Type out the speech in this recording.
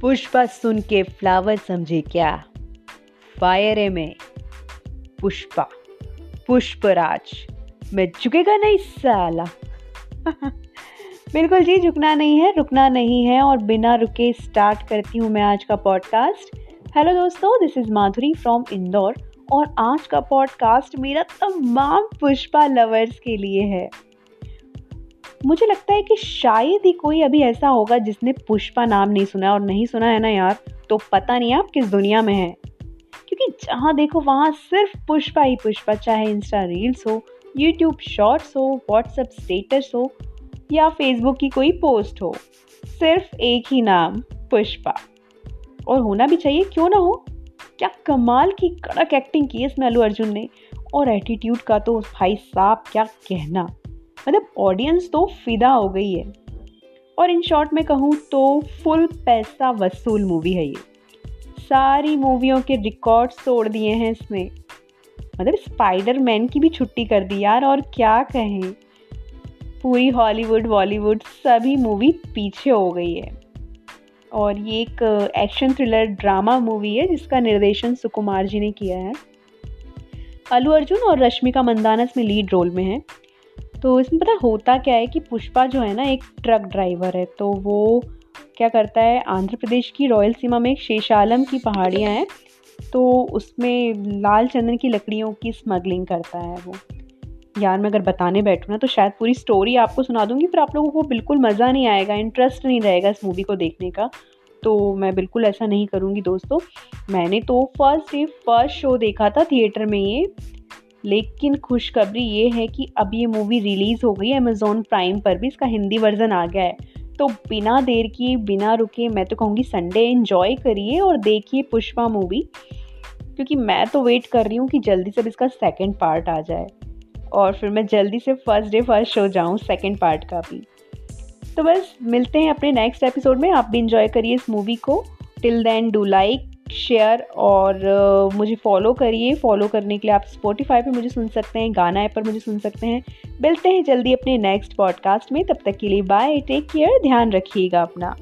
पुष्पा सुन के फ्लावर समझे क्या? फायर में पुष्पा, पुष्पराज, मैं झुकेगा नहीं साला। बिल्कुल जी, झुकना नहीं है, रुकना नहीं है और बिना रुके स्टार्ट करती हूँ मैं आज का पॉडकास्ट हेलो दोस्तों this is Madhuri from Indore और आज का पॉडकास्ट मेरा तमाम पुष्पा लवर्स के लिए है। मुझे लगता है कि शायद ही कोई अभी ऐसा होगा जिसने पुष्पा नाम नहीं सुना और नहीं सुना है ना यार। तो पता नहीं आप किस दुनिया में हैं। क्योंकि जहाँ देखो, वहाँ सिर्फ़ पुष्पा ही पुष्पा, चाहे इंस्टा रील्स हो यूट्यूब शॉर्ट्स हो व्हाट्सएप स्टेटस हो, या फेसबुक की कोई पोस्ट हो। सिर्फ़ एक ही नाम, पुष्पा। और होना भी चाहिए, क्यों ना हो? क्या कमाल की कड़क एक्टिंग की है इसमें अल्लू अर्जुन ने। और एटीट्यूड का तो भाई साहब, क्या कहना। मतलब ऑडियंस तो फिदा हो गई है। और इन शॉर्ट में कहूँ तो फुल पैसा वसूल मूवी है ये। सारी मूवियों के रिकॉर्ड तोड़ दिए हैं इसने। मतलब स्पाइडर मैन की भी छुट्टी कर दी यार, और क्या कहें। पूरी हॉलीवुड बॉलीवुड सभी मूवी पीछे हो गई है। और ये एक एक्शन थ्रिलर ड्रामा मूवी है, जिसका निर्देशन सुकुमार जी ने किया है। अलू अर्जुन और रश्मिका मंदाना इसमें लीड रोल में है। तो इसमें पता होता क्या है कि पुष्पा जो है ना, एक ट्रक ड्राइवर है तो वो क्या करता है, आंध्र प्रदेश की रॉयल सीमा में एक शेषालम की पहाड़ियाँ हैं तो उसमें लाल चंदन की लकड़ियों की स्मगलिंग करता है वो। यार, मैं अगर बताने बैठूँ ना तो शायद पूरी स्टोरी आपको सुना दूँगी फिर आप लोगों को बिल्कुल मज़ा नहीं आएगा इंटरेस्ट नहीं रहेगा इस मूवी को देखने का। तो मैं बिल्कुल ऐसा नहीं करूँगी, दोस्तों। मैंने तो फ़र्स्ट डे फ़र्स्ट शो देखा था थिएटर में ये। लेकिन खुशखबरी ये है कि अब ये मूवी रिलीज़ हो गई है अमेज़ोन प्राइम पर भी, इसका हिंदी वर्जन आ गया है। तो बिना देर किए, बिना रुके, मैं तो कहूँगी संडे इन्जॉय करिए और देखिए पुष्पा मूवी क्योंकि मैं तो वेट कर रही हूँ कि जल्दी से इसका सेकेंड पार्ट आ जाए। और फिर मैं जल्दी से फ़र्स्ट डे फ़र्स्ट शो जाऊँ सेकेंड पार्ट का भी। तो बस, मिलते हैं अपने नेक्स्ट एपिसोड में। आप भी इंजॉय करिए इस मूवी को। Till then do like share और uh, मुझे फॉलो करिए। फॉलो करने के लिए आप स्पॉटिफाई पे मुझे सुन सकते हैं गाना ऐप पर मुझे सुन सकते हैं। मिलते हैं जल्दी अपने नेक्स्ट पॉडकास्ट में। तब तक के लिए बाय टेक केयर ध्यान रखिएगा अपना।